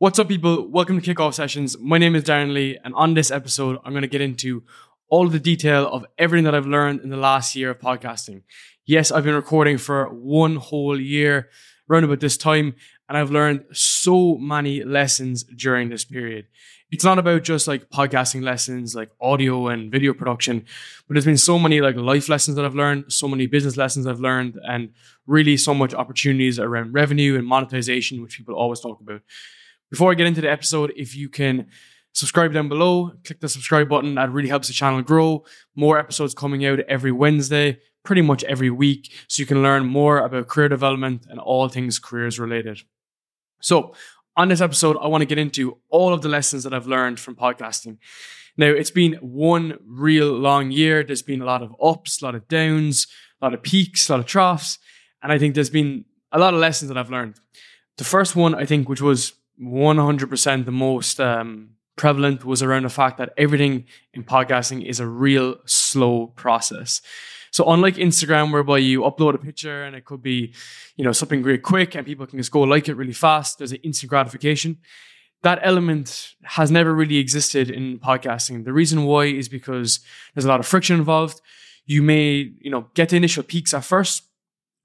What's up, people? Welcome to Kickoff Sessions. My name is Darren Lee, and on this episode, I'm going to get into all the detail of everything that I've learned in the last year of podcasting. Yes, I've been recording for one whole year, around about this time, and I've learned so many lessons during this period. It's not about just like podcasting lessons, like audio and video production, but there's been so many like life lessons that I've learned, so many business lessons I've learned, and really so much opportunities around revenue and monetization, which people always talk about. Before I get into the episode, if you can subscribe down below, click the subscribe button. That really helps the channel grow. More episodes coming out every Wednesday, pretty much every week, so you can learn more about career development and all things careers related. So, on this episode, I want to get into all of the lessons that I've learned from podcasting. Now, it's been one real long year. There's been a lot of ups, a lot of downs, a lot of peaks, a lot of troughs. And I think there's been a lot of lessons that I've learned. The first one, I think, which was 100% the most um, prevalent was around the fact that everything in podcasting is a real slow process. So unlike Instagram, whereby you upload a picture and it could be, you know, something really quick and people can just go like it really fast, there's an instant gratification. That element has never really existed in podcasting. The reason why is because there's a lot of friction involved. You may, you know, get the initial peaks at first,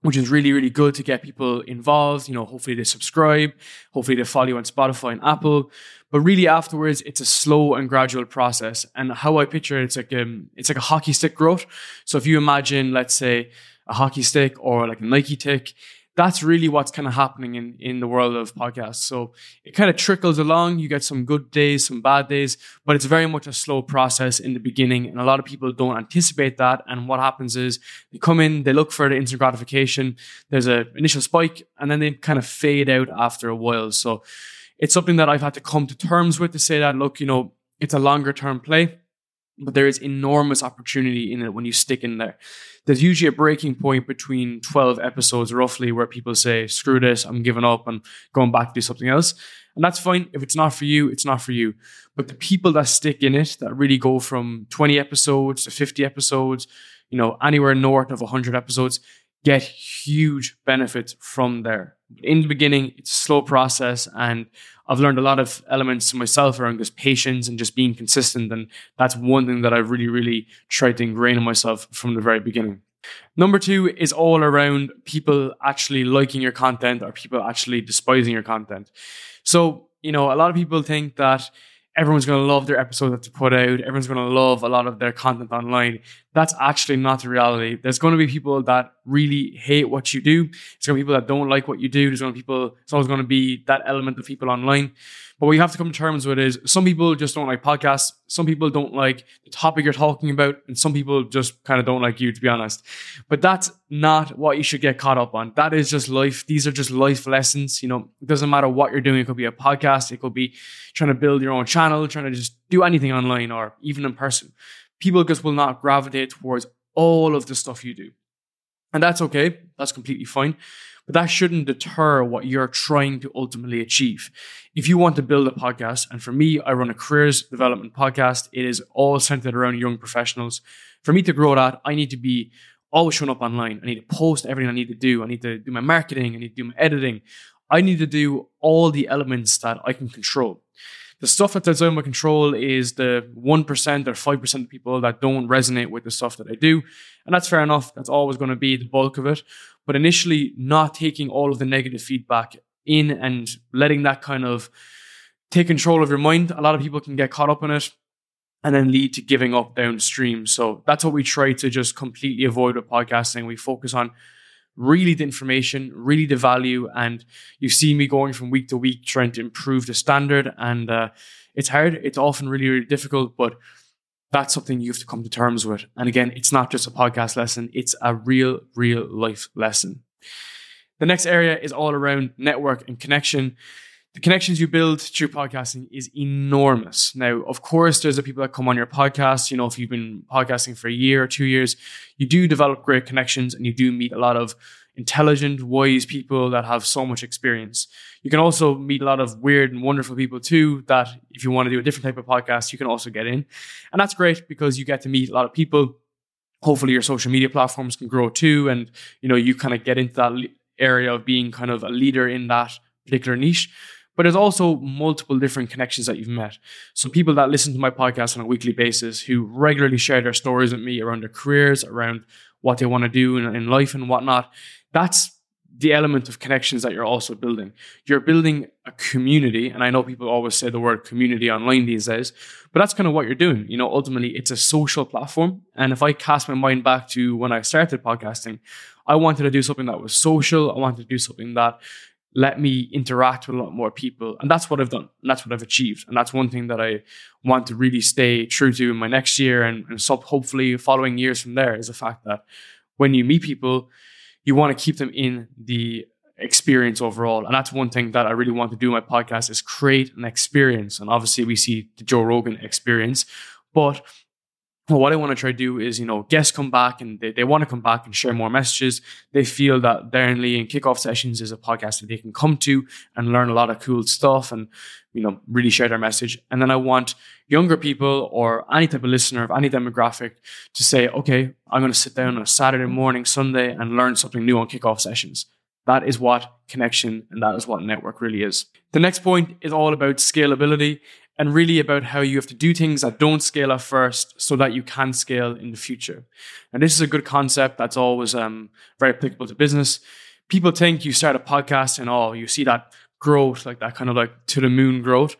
which is really, really good to get people involved. You know, hopefully they subscribe, hopefully they follow you on Spotify and Apple. But really afterwards, it's a slow and gradual process. And how I picture it, it's like um, it's like a hockey stick growth. So if you imagine, let's say, a hockey stick or like a Nike tick, that's really what's kind of happening in, in the world of podcasts. So it kind of trickles along. You get some good days, some bad days, but it's very much a slow process in the beginning. And a lot of people don't anticipate that. And what happens is they come in, they look for the instant gratification. There's an initial spike and then they kind of fade out after a while. So it's something that I've had to come to terms with to say that, look, you know, it's a longer term play but there is enormous opportunity in it when you stick in there. There's usually a breaking point between 12 episodes, roughly, where people say, screw this, I'm giving up and going back to do something else. And that's fine. If it's not for you, it's not for you. But the people that stick in it, that really go from 20 episodes to 50 episodes, you know, anywhere north of 100 episodes, get huge benefits from there. In the beginning, it's a slow process, and I've learned a lot of elements myself around just patience and just being consistent. And that's one thing that I've really, really tried to ingrain in myself from the very beginning. Number two is all around people actually liking your content or people actually despising your content. So, you know, a lot of people think that everyone's going to love their episode that they put out. Everyone's going to love a lot of their content online. That's actually not the reality. There's going to be people that really hate what you do. There's going to be people that don't like what you do. There's going to be people, there's always going to be that element of people online. But what you have to come to terms with is some people just don't like podcasts. Some people don't like the topic you're talking about. And some people just kind of don't like you, to be honest. But that's not what you should get caught up on. That is just life. These are just life lessons. You know, it doesn't matter what you're doing. It could be a podcast. It could be trying to build your own channel, trying to just do anything online or even in person. People just will not gravitate towards all of the stuff you do. And that's okay. That's completely fine. But that shouldn't deter what you're trying to ultimately achieve. If you want to build a podcast, and for me, I run a careers development podcast, it is all centered around young professionals. For me to grow that, I need to be always showing up online. I need to post everything I need to do. I need to do my marketing. I need to do my editing. I need to do all the elements that I can control. The stuff that's outside my control is the 1% or 5% of people that don't resonate with the stuff that I do. And that's fair enough. That's always going to be the bulk of it. But initially, not taking all of the negative feedback in and letting that kind of take control of your mind. A lot of people can get caught up in it and then lead to giving up downstream. So that's what we try to just completely avoid with podcasting. We focus on really the information, really the value. And you see me going from week to week trying to improve the standard. And uh, it's hard. It's often really, really difficult, but that's something you have to come to terms with. And again, it's not just a podcast lesson, it's a real, real life lesson. The next area is all around network and connection the connections you build through podcasting is enormous. Now, of course, there's the people that come on your podcast. You know, if you've been podcasting for a year or two years, you do develop great connections and you do meet a lot of intelligent, wise people that have so much experience. You can also meet a lot of weird and wonderful people too, that if you want to do a different type of podcast, you can also get in. And that's great because you get to meet a lot of people. Hopefully your social media platforms can grow too. And, you know, you kind of get into that area of being kind of a leader in that particular niche. But there's also multiple different connections that you've met. So people that listen to my podcast on a weekly basis who regularly share their stories with me around their careers, around what they want to do in, in life and whatnot. That's the element of connections that you're also building. You're building a community, and I know people always say the word community online these days, but that's kind of what you're doing. You know, ultimately, it's a social platform. And if I cast my mind back to when I started podcasting, I wanted to do something that was social. I wanted to do something that let me interact with a lot more people. And that's what I've done. And that's what I've achieved. And that's one thing that I want to really stay true to in my next year and, and so hopefully following years from there is the fact that when you meet people, you want to keep them in the experience overall. And that's one thing that I really want to do in my podcast is create an experience. And obviously we see the Joe Rogan experience, but well, what I want to try to do is, you know, guests come back and they, they want to come back and share more messages. They feel that Darren Lee and Kickoff Sessions is a podcast that they can come to and learn a lot of cool stuff and, you know, really share their message. And then I want younger people or any type of listener of any demographic to say, okay, I'm going to sit down on a Saturday morning, Sunday and learn something new on Kickoff Sessions. That is what connection and that is what network really is. The next point is all about scalability and really about how you have to do things that don't scale at first so that you can scale in the future. And this is a good concept that's always um, very applicable to business. People think you start a podcast and oh, you see that growth, like that kind of like to the moon growth.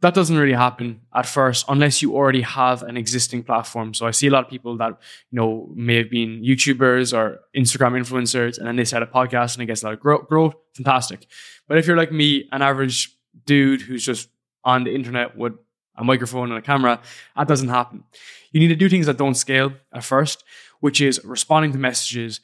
That doesn't really happen at first unless you already have an existing platform. So I see a lot of people that, you know, may have been YouTubers or Instagram influencers and then they start a podcast and it gets a lot of growth, growth. Fantastic. But if you're like me, an average dude who's just on the internet with a microphone and a camera. That doesn't happen. You need to do things that don't scale at first, which is responding to messages,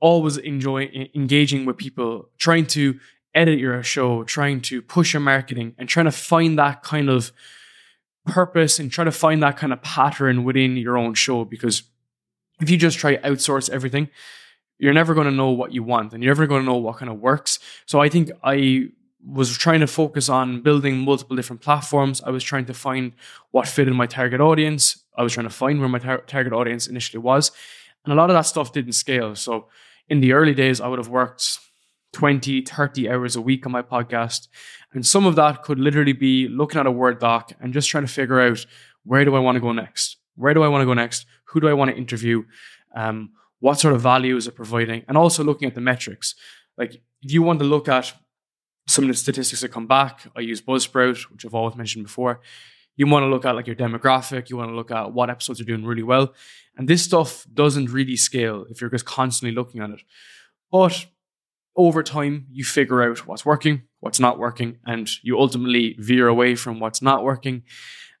always enjoying engaging with people, trying to edit your show, trying to push your marketing, and trying to find that kind of purpose and try to find that kind of pattern within your own show. Because if you just try to outsource everything, you're never going to know what you want and you're never going to know what kind of works. So I think I was trying to focus on building multiple different platforms. I was trying to find what fitted my target audience. I was trying to find where my tar- target audience initially was. And a lot of that stuff didn't scale. So in the early days, I would have worked 20, 30 hours a week on my podcast. And some of that could literally be looking at a Word doc and just trying to figure out where do I want to go next? Where do I want to go next? Who do I want to interview? Um, what sort of value is it providing? And also looking at the metrics. Like if you want to look at some of the statistics that come back. I use Buzzsprout, which I've always mentioned before. You want to look at like your demographic, you want to look at what episodes are doing really well. And this stuff doesn't really scale if you're just constantly looking at it. But over time, you figure out what's working, what's not working, and you ultimately veer away from what's not working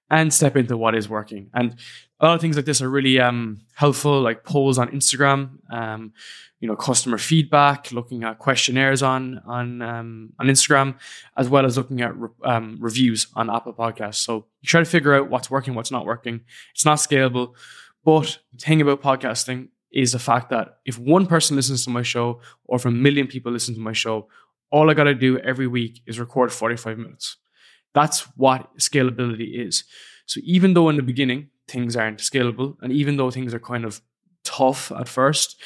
and step into what is working. And a lot of things like this are really um, helpful, like polls on Instagram, um, you know, customer feedback, looking at questionnaires on on um, on Instagram, as well as looking at re- um, reviews on Apple Podcasts. So you try to figure out what's working, what's not working. It's not scalable, but the thing about podcasting is the fact that if one person listens to my show, or if a million people listen to my show, all I got to do every week is record 45 minutes. That's what scalability is. So even though in the beginning things aren't scalable, and even though things are kind of tough at first,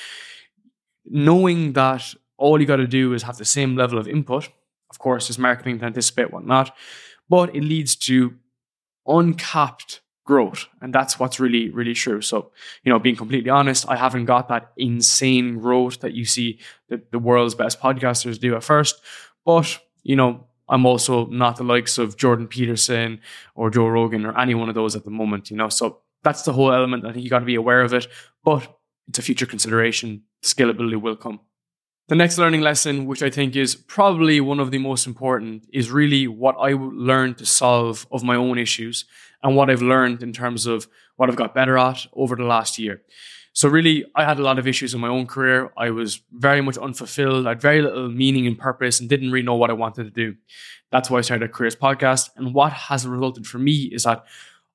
knowing that all you got to do is have the same level of input, of course, is marketing to anticipate whatnot, but it leads to uncapped growth. And that's what's really, really true. So, you know, being completely honest, I haven't got that insane growth that you see that the world's best podcasters do at first. But, you know, I'm also not the likes of Jordan Peterson or Joe Rogan or any one of those at the moment, you know. So that's the whole element. I think you got to be aware of it, but it's a future consideration. Scalability will come. The next learning lesson, which I think is probably one of the most important, is really what I learned to solve of my own issues and what I've learned in terms of what I've got better at over the last year. So really, I had a lot of issues in my own career. I was very much unfulfilled. I had very little meaning and purpose and didn't really know what I wanted to do. That's why I started a careers podcast. And what has resulted for me is that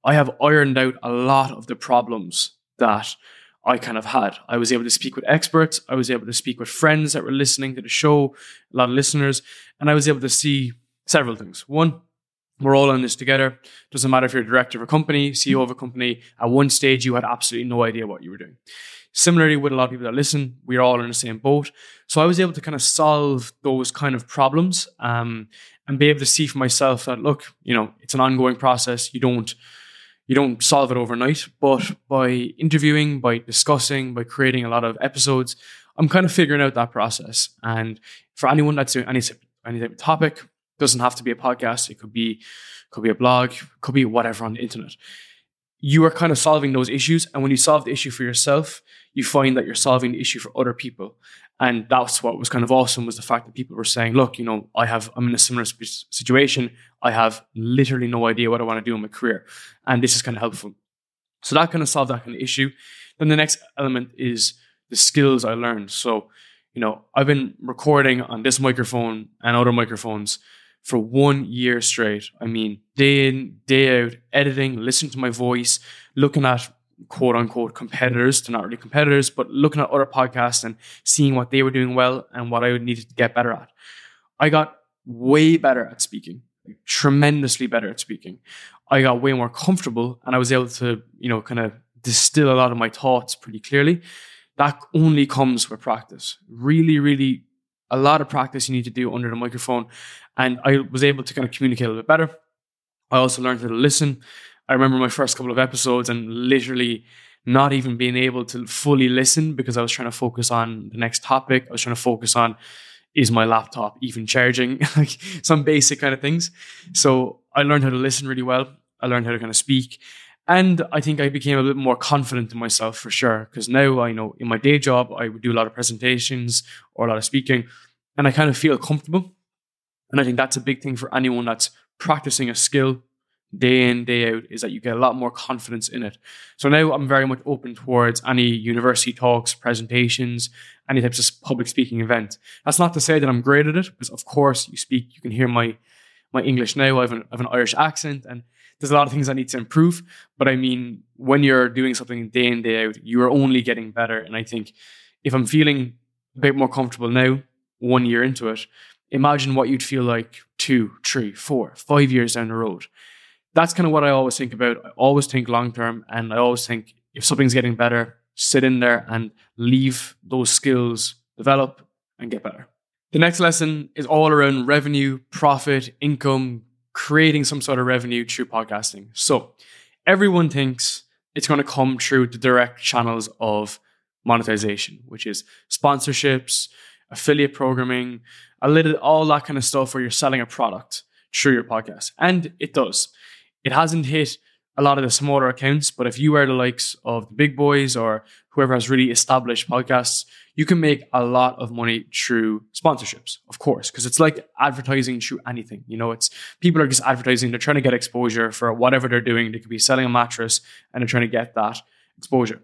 I have ironed out a lot of the problems that I kind of had. I was able to speak with experts. I was able to speak with friends that were listening to the show, a lot of listeners, and I was able to see several things. One, we're all in this together. Doesn't matter if you're a director of a company, CEO of a company. At one stage, you had absolutely no idea what you were doing. Similarly, with a lot of people that listen, we're all in the same boat. So I was able to kind of solve those kind of problems um, and be able to see for myself that look, you know, it's an ongoing process. You don't you don't solve it overnight, but by interviewing, by discussing, by creating a lot of episodes, I'm kind of figuring out that process. And for anyone that's doing any any topic, doesn't have to be a podcast. It could be could be a blog, could be whatever on the internet. You are kind of solving those issues, and when you solve the issue for yourself, you find that you're solving the issue for other people. And that's what was kind of awesome was the fact that people were saying, "Look, you know, I have I'm in a similar situation. I have literally no idea what I want to do in my career, and this is kind of helpful." So that kind of solved that kind of issue. Then the next element is the skills I learned. So, you know, I've been recording on this microphone and other microphones for one year straight. I mean, day in, day out, editing, listening to my voice, looking at quote unquote competitors, they're not really competitors, but looking at other podcasts and seeing what they were doing well and what I would need to get better at. I got way better at speaking, tremendously better at speaking. I got way more comfortable and I was able to, you know, kind of distill a lot of my thoughts pretty clearly. That only comes with practice. Really, really a lot of practice you need to do under the microphone. And I was able to kind of communicate a little bit better. I also learned how to listen. I remember my first couple of episodes and literally not even being able to fully listen because I was trying to focus on the next topic. I was trying to focus on is my laptop even charging? like some basic kind of things. So I learned how to listen really well. I learned how to kind of speak. And I think I became a bit more confident in myself for sure. Because now I know in my day job, I would do a lot of presentations or a lot of speaking, and I kind of feel comfortable. And I think that's a big thing for anyone that's practicing a skill day in, day out, is that you get a lot more confidence in it. So now I'm very much open towards any university talks, presentations, any types of public speaking event. That's not to say that I'm great at it, because of course you speak, you can hear my my English now. I have an, I have an Irish accent and there's a lot of things I need to improve. But I mean, when you're doing something day in, day out, you are only getting better. And I think if I'm feeling a bit more comfortable now, one year into it, imagine what you'd feel like two, three, four, five years down the road. That's kind of what I always think about. I always think long term. And I always think if something's getting better, sit in there and leave those skills develop and get better. The next lesson is all around revenue, profit, income, creating some sort of revenue through podcasting. So everyone thinks it's going to come through the direct channels of monetization, which is sponsorships, affiliate programming, a little all that kind of stuff where you're selling a product through your podcast. And it does. It hasn't hit a lot of the smaller accounts, but if you are the likes of the big boys or whoever has really established podcasts, you can make a lot of money through sponsorships, of course, because it's like advertising through anything. You know, it's people are just advertising, they're trying to get exposure for whatever they're doing. They could be selling a mattress and they're trying to get that exposure.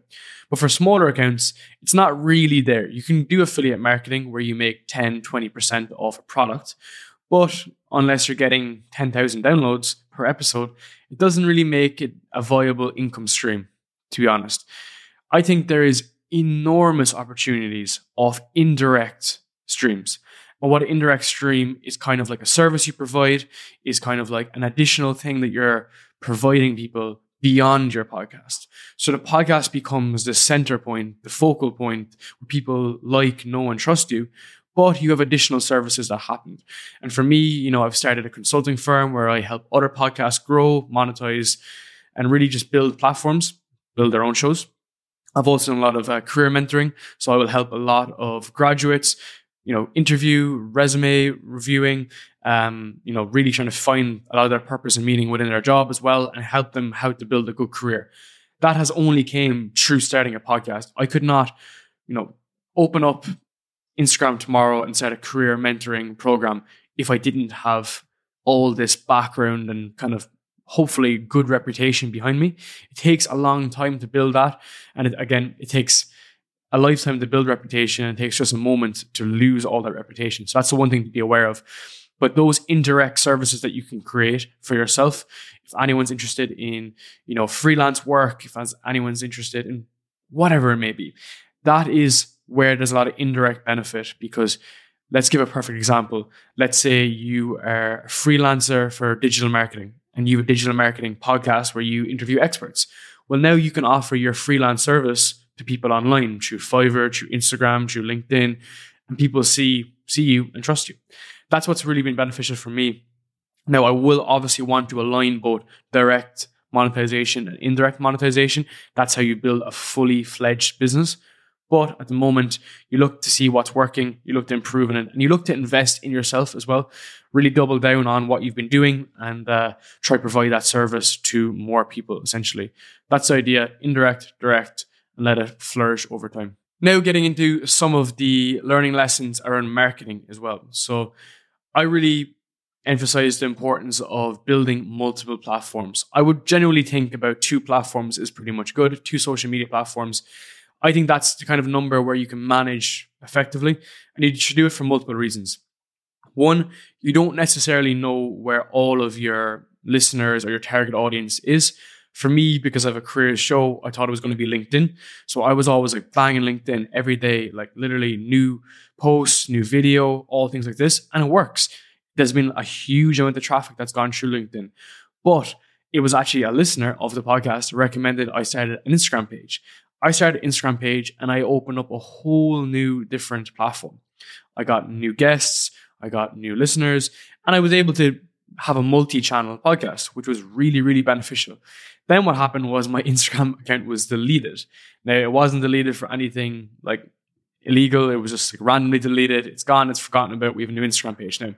But for smaller accounts, it's not really there. You can do affiliate marketing where you make 10, 20% off a product. But unless you're getting 10,000 downloads per episode, it doesn't really make it a viable income stream, to be honest. I think there is enormous opportunities of indirect streams. What an indirect stream is kind of like a service you provide, is kind of like an additional thing that you're providing people beyond your podcast. So the podcast becomes the center point, the focal point where people like, know, and trust you. But you have additional services that happen. And for me, you know, I've started a consulting firm where I help other podcasts grow, monetize, and really just build platforms, build their own shows. I've also done a lot of uh, career mentoring. So I will help a lot of graduates, you know, interview, resume reviewing, um, you know, really trying to find a lot of their purpose and meaning within their job as well and help them how to build a good career. That has only came through starting a podcast. I could not, you know, open up Instagram tomorrow and start a career mentoring program if I didn't have all this background and kind of hopefully good reputation behind me. It takes a long time to build that. And it, again, it takes a lifetime to build reputation and it takes just a moment to lose all that reputation. So that's the one thing to be aware of. But those indirect services that you can create for yourself, if anyone's interested in, you know, freelance work, if anyone's interested in whatever it may be, that is where there's a lot of indirect benefit because let's give a perfect example. Let's say you are a freelancer for digital marketing and you have a digital marketing podcast where you interview experts. Well, now you can offer your freelance service to people online through Fiverr, through Instagram, through LinkedIn, and people see see you and trust you. That's what's really been beneficial for me Now, I will obviously want to align both direct monetization and indirect monetization. That's how you build a fully fledged business. But at the moment, you look to see what's working, you look to improve in it, and you look to invest in yourself as well. Really double down on what you've been doing and uh, try to provide that service to more people, essentially. That's the idea indirect, direct, and let it flourish over time. Now, getting into some of the learning lessons around marketing as well. So, I really emphasize the importance of building multiple platforms. I would generally think about two platforms is pretty much good, two social media platforms. I think that's the kind of number where you can manage effectively, and you should do it for multiple reasons. One, you don't necessarily know where all of your listeners or your target audience is. For me, because I have a career show, I thought it was going to be LinkedIn. So I was always like banging LinkedIn every day, like literally new posts, new video, all things like this. And it works there's been a huge amount of traffic that's gone through LinkedIn. But it was actually a listener of the podcast recommended I started an Instagram page. I started an Instagram page and I opened up a whole new different platform. I got new guests, I got new listeners, and I was able to have a multi-channel podcast, which was really, really beneficial. Then what happened was my Instagram account was deleted. Now it wasn't deleted for anything like illegal. It was just like randomly deleted. It's gone. It's forgotten about. We have a new Instagram page now.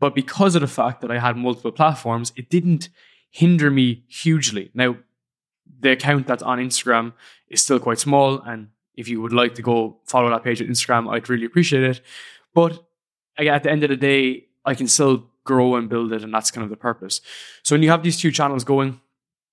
But because of the fact that I had multiple platforms, it didn't hinder me hugely. Now, the account that's on Instagram is still quite small. And if you would like to go follow that page on Instagram, I'd really appreciate it. But again, at the end of the day, I can still grow and build it. And that's kind of the purpose. So when you have these two channels going,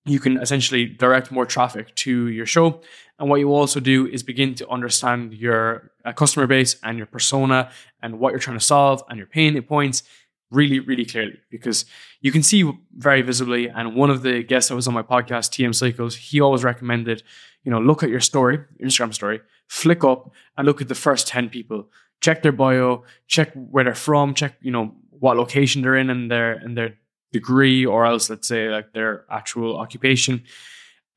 you can essentially direct more traffic to your show. And what you also do is begin to understand your uh, customer base and your persona and what you're trying to solve and your pain points really, really clearly because you can see very visibly. And one of the guests that was on my podcast, TM Cycles, he always recommended, you know, look at your story, Instagram story, flick up and look at the first 10 people, check their bio, check where they're from, check, you know, what location they're in and their and their degree or else let's say like their actual occupation.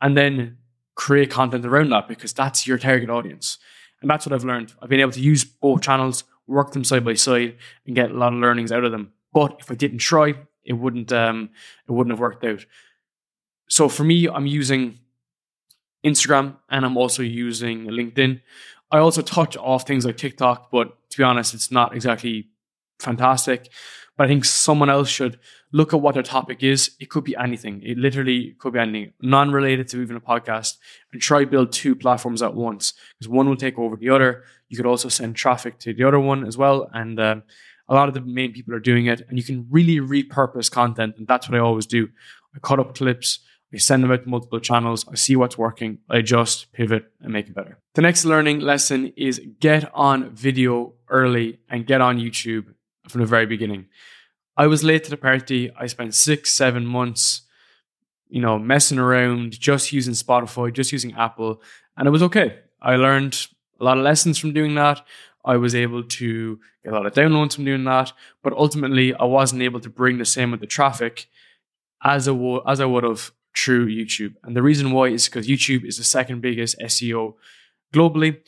And then create content around that because that's your target audience. And that's what I've learned. I've been able to use both channels, work them side by side, and get a lot of learnings out of them. But if I didn't try, it wouldn't um, it wouldn't have worked out. So for me, I'm using Instagram and I'm also using LinkedIn. I also touch off things like TikTok, but to be honest, it's not exactly fantastic. But I think someone else should look at what their topic is. It could be anything. It literally could be anything, non-related to even a podcast, and try build two platforms at once because one will take over the other. You could also send traffic to the other one as well, and um, a lot of the main people are doing it, and you can really repurpose content. And that's what I always do. I cut up clips, I send them out to multiple channels, I see what's working, I adjust, pivot, and make it better. The next learning lesson is get on video early and get on YouTube from the very beginning. I was late to the party. I spent six, seven months, you know, messing around, just using Spotify, just using Apple, and it was okay. I learned a lot of lessons from doing that. I was able to get a lot of downloads from doing that, but ultimately I wasn't able to bring the same with the traffic as I would as I would have through YouTube. And the reason why is because YouTube is the second biggest SEO globally.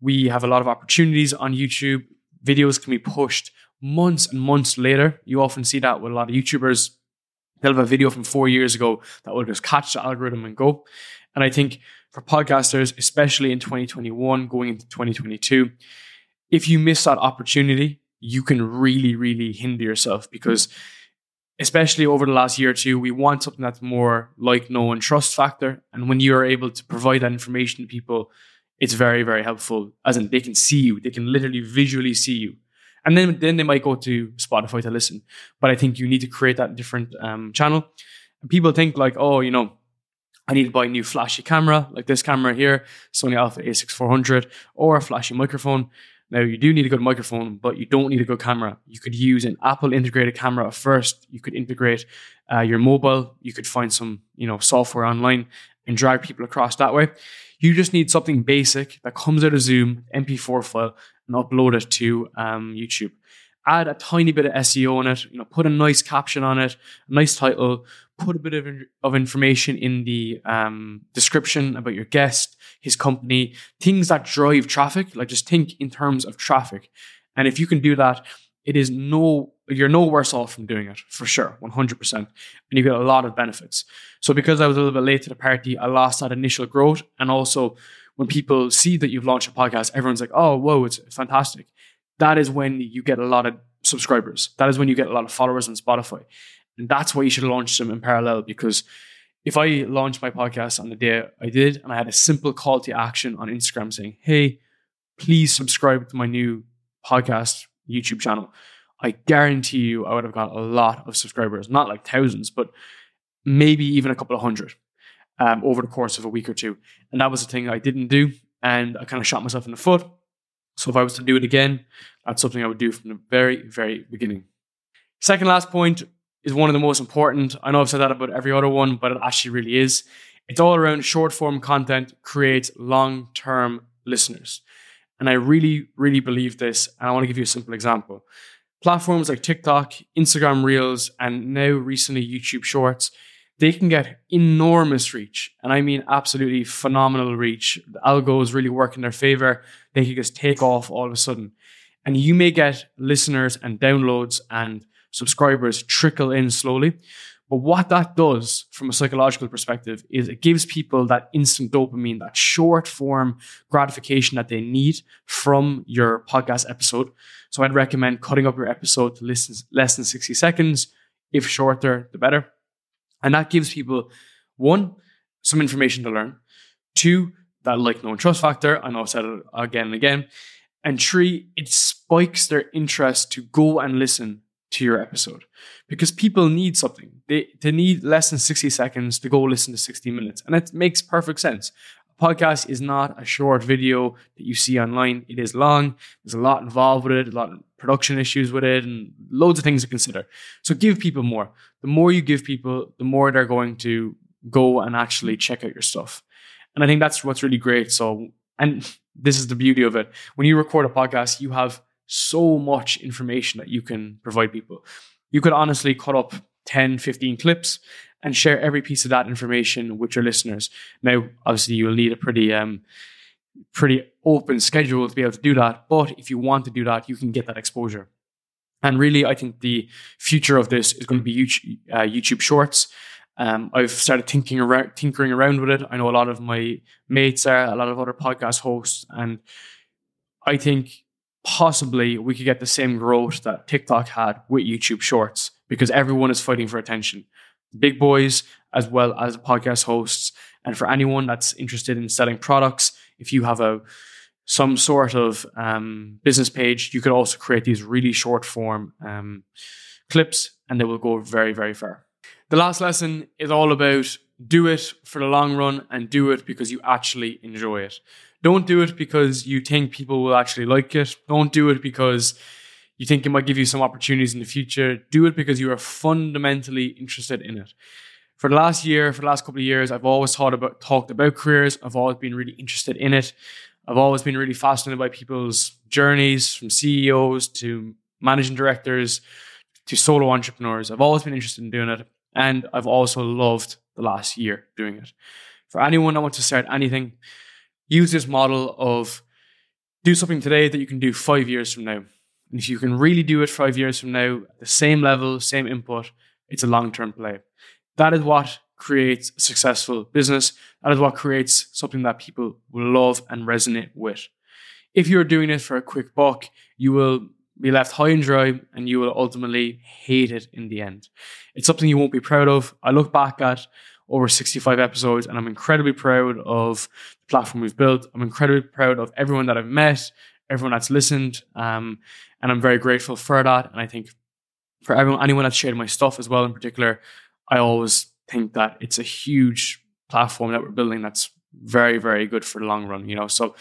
We have a lot of opportunities on YouTube. Videos can be pushed months and months later. You often see that with a lot of YouTubers. They'll have a video from four years ago that will just catch the algorithm and go. And I think for podcasters, especially in 2021, going into 2022, if you miss that opportunity, you can really, really hinder yourself because especially over the last year or two, we want something that's more like, know, and trust factor. And when you're able to provide that information to people, it's very, very helpful. As in, they can see you, they can literally visually see you. And then, then they might go to Spotify to listen. But I think you need to create that different um, channel. And people think like, oh, you know, I need to buy a new flashy camera, like this camera here, Sony Alpha A6400, or a flashy microphone. Now, you do need a good microphone, but you don't need a good camera. You could use an Apple integrated camera first. You could integrate uh, your mobile. You could find some, you know, software online and drag people across that way. You just need something basic that comes out of Zoom, MP4 file, and upload it to um, YouTube. Add a tiny bit of SEO on it. You know, put a nice caption on it, a nice title. Put a bit of, of information in the um, description about your guest, his company, things that drive traffic. Like just think in terms of traffic. And if you can do that, it is no you're no worse off from doing it for sure, 100%. And you get a lot of benefits. So because I was a little bit late to the party, I lost that initial growth. And also when people see that you've launched a podcast, everyone's like, oh, whoa, it's fantastic. That is when you get a lot of subscribers. That is when you get a lot of followers on Spotify. And that's why you should launch them in parallel because if I launched my podcast on the day I did and I had a simple call to action on Instagram saying, hey, please subscribe to my new podcast YouTube channel, I guarantee you I would have got a lot of subscribers, not like thousands, but maybe even a couple of hundred um, over the course of a week or two. And that was the thing I didn't do. And I kind of shot myself in the foot. So if I was to do it again, that's something I would do from the very, very beginning. Second last point is one of the most important. I know I've said that about every other one, but it actually really is. It's all around short form content creates long term listeners. And I really, really believe this. And I want to give you a simple example. Platforms like TikTok, Instagram Reels, and now recently YouTube Shorts, they can get enormous reach. And I mean absolutely phenomenal reach. The algos really work in their favor. They can just take off all of a sudden. And you may get listeners and downloads and subscribers trickle in slowly. But what that does from a psychological perspective is it gives people that instant dopamine, that short form gratification that they need from your podcast episode. So I'd recommend cutting up your episode to less than 60 seconds. If shorter, the better. And that gives people one, some information to learn, two, that like no trust factor. Know I've said it again and again. And three, it spikes their interest to go and listen to your episode because people need something. They, they need less than 60 seconds to go listen to 60 minutes. And it makes perfect sense. Podcast is not a short video that you see online, it is long. There's a lot involved with it, a lot of production issues with it, and loads of things to consider. So give people more. The more you give people, the more they're going to go and actually check out your stuff. And I think that's what's really great. So, and this is the beauty of it. When you record a podcast, you have so much information that you can provide people. You could honestly cut up 10, 15 clips and share every piece of that information with your listeners. Now, obviously, you'll need a pretty um, pretty open schedule to be able to do that. But if you want to do that, you can get that exposure. And really, I think the future of this is going to be YouTube, uh, YouTube Shorts. Um, I've started thinking around, tinkering around with it. I know a lot of my mates are, a lot of other podcast hosts, and I think possibly we could get the same growth that TikTok had with YouTube Shorts because everyone is fighting for attention. Big boys, as well as podcast hosts. And for anyone that's interested in selling products, if you have a some sort of um, business page, you could also create these really short form um, clips and they will go very, very far. The last lesson is all about do it for the long run and do it because you actually enjoy it. Don't do it because you think people will actually like it. Don't do it because you think it might give you some opportunities in the future. Do it because you are fundamentally interested in it. For the last year, for the last couple of years, I've always thought about talked about careers. I've always been really interested in it. I've always been really fascinated by people's journeys from CEOs to managing directors to solo entrepreneurs. I've always been interested in doing it. And I've also loved the last year doing it. For anyone that wants to start anything, use this model of do something today that you can do five years from now. And if you can really do it five years from now, the same level, same input, it's a long term play. That is what creates a successful business. That is what creates something that people will love and resonate with. If you're doing it for a quick buck, you will be left high and dry and you will ultimately hate it in the end. It's something you won't be proud of. I look back at over 65 episodes and I'm incredibly proud of the platform we've built. I'm incredibly proud of everyone that I've met, everyone that's listened. Um, and I'm very grateful for that. And I think for everyone, anyone that's shared my stuff as well, in particular, I always think that it's a huge platform that we're building that's very, very good for the long run, you know. So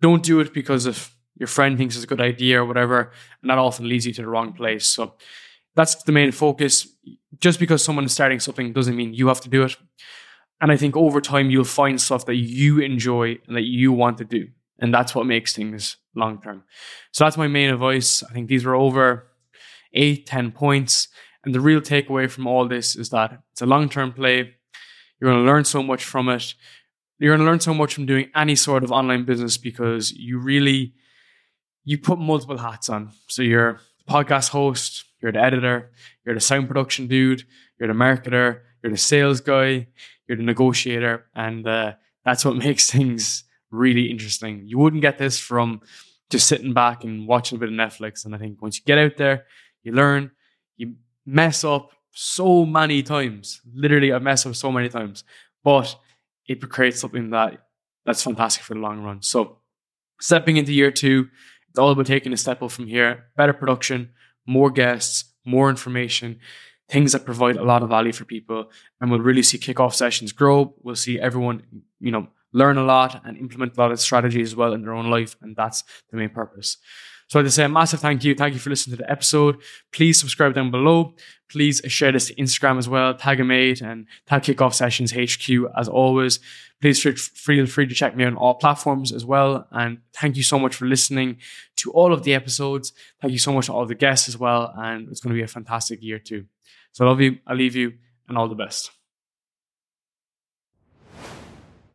don't do it because if your friend thinks it's a good idea or whatever, and that often leads you to the wrong place. So that's the main focus. Just because someone is starting something doesn't mean you have to do it. And I think over time you'll find stuff that you enjoy and that you want to do. And that's what makes things long term. So that's my main advice. I think these were over eight, ten points. And the real takeaway from all this is that it's a long term play. You're going to learn so much from it. You're going to learn so much from doing any sort of online business because you really you put multiple hats on. So you're the podcast host, you're the editor, you're the sound production dude, you're the marketer, you're the sales guy, you're the negotiator, and uh, that's what makes things really interesting. You wouldn't get this from just sitting back and watching a bit of Netflix. And I think once you get out there, you learn, you mess up so many times. Literally, I've messed up so many times, but it creates something that that's fantastic for the long run. So, stepping into year two, it's all about taking a step up from here. Better production, more guests, more information, things that provide a lot of value for people, and we'll really see kickoff sessions grow. We'll see everyone, you know, learn a lot and implement a lot of strategies as well in their own life, and that's the main purpose. So I'd say a massive thank you. Thank you for listening to the episode. Please subscribe down below. Please share this to Instagram as well. Tag a mate and tag Kickoff Sessions HQ as always. Please feel free to check me on all platforms as well. And thank you so much for listening to all of the episodes. Thank you so much to all the guests as well. And it's going to be a fantastic year too. So I love you. I leave you and all the best.